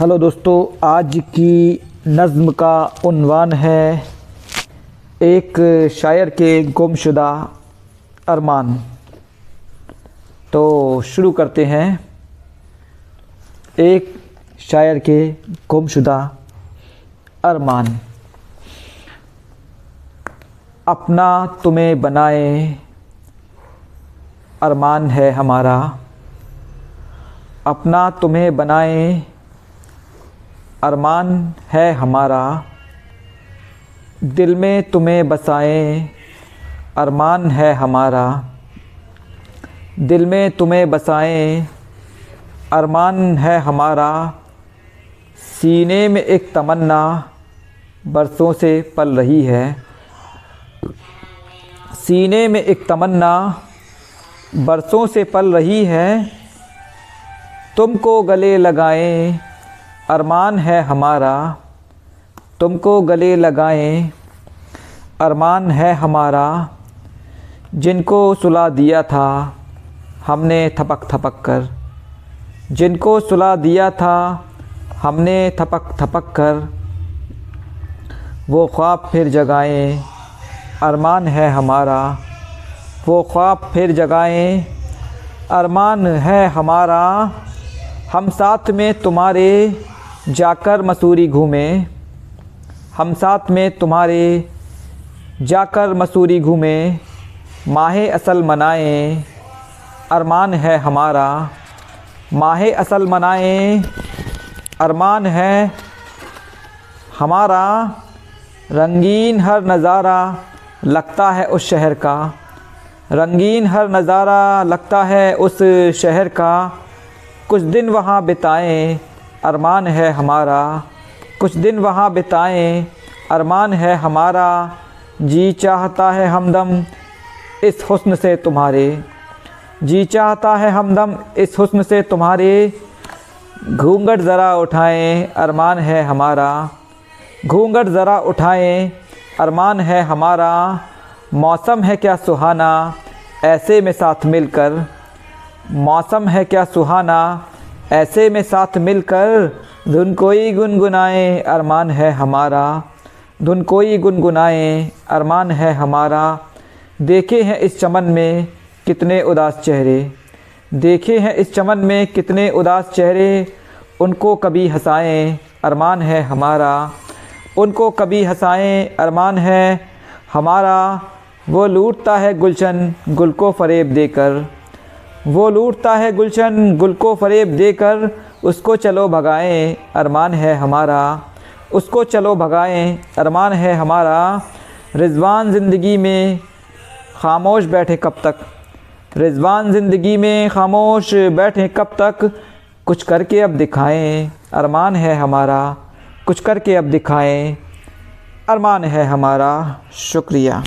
Hello दोस्तों, आज की नज़म का उन्वान है एक शायर के गुमशुदा अरमान। तो शुरू करते हैं। एक शायर के गुमशुदा अरमान। अपना तुम्हें बनाए अरमान है हमारा। अपना तुम्हें बनाए अरमान है हमारा। दिल में तुम्हें बसाए, अरमान है हमारा। दिल में तुम्हें बसाए, अरमान है हमारा। सीने में एक तमन्ना बरसों से पल रही है। सीने में एक तमन्ना बरसों से पल रही है। तुमको गले लगाएँ अरमान है हमारा, तुमको गले लगाएँ। अरमान है हमारा, जिनको सुला दिया था, हमने थपक थपक कर। जिनको सुला दिया था, हमने थपक थपक कर। वो ख्वाब फिर जगाएँ। अरमान है हमारा, वो ख्वाब फिर जगाएँ। अरमान है हमारा, हम साथ में तुम्हारे जाकर मसूरी घूमें। हम साथ में तुम्हारे जाकर मसूरी घूमें। माह असल मनाएँ, अरमान है हमारा। माह असल मनाएँ, अरमान है हमारा। रंगीन हर नज़ारा लगता है उस शहर का। रंगीन हर नज़ारा लगता है उस शहर का। कुछ दिन वहाँ बिताएँ अरमान है हमारा। कुछ दिन वहाँ बिताएँ, अरमान है हमारा। जी चाहता है हमदम इस हुस्न से तुम्हारे। जी चाहता है हमदम इस हुस्न से तुम्हारे। घूंघट ज़रा उठाएँ, अरमान है हमारा। घूंघट ज़रा उठाएँ, अरमान है हमारा। मौसम है क्या सुहाना, ऐसे में साथ मिलकर। मौसम है क्या सुहाना ऐसे में साथ मिलकर धुन कोई गुनगुनाए, अरमान है हमारा। धुन कोई गुनगुनाए, अरमान है हमारा। देखे हैं इस चमन में कितने उदास चेहरे। देखे हैं इस चमन में कितने उदास चेहरे। उनको कभी हंसाएँ, अरमान है हमारा। उनको कभी हंसाएँ, अरमान है हमारा। वो लूटता है गुलशन, गुल को फ़रेब देकर। वो लूटता है गुलशन गुल को फ़रेब देकर, उसको चलो भगाएँ, अरमान है हमारा। उसको चलो भगाएँ, अरमान है हमारा। रिजवान ज़िंदगी में खामोश बैठे कब तक? रिजवान ज़िंदगी में खामोश बैठे कब तक? कुछ करके अब दिखाएँ, अरमान है हमारा। कुछ करके अब दिखाएँ, अरमान है हमारा। शुक्रिया।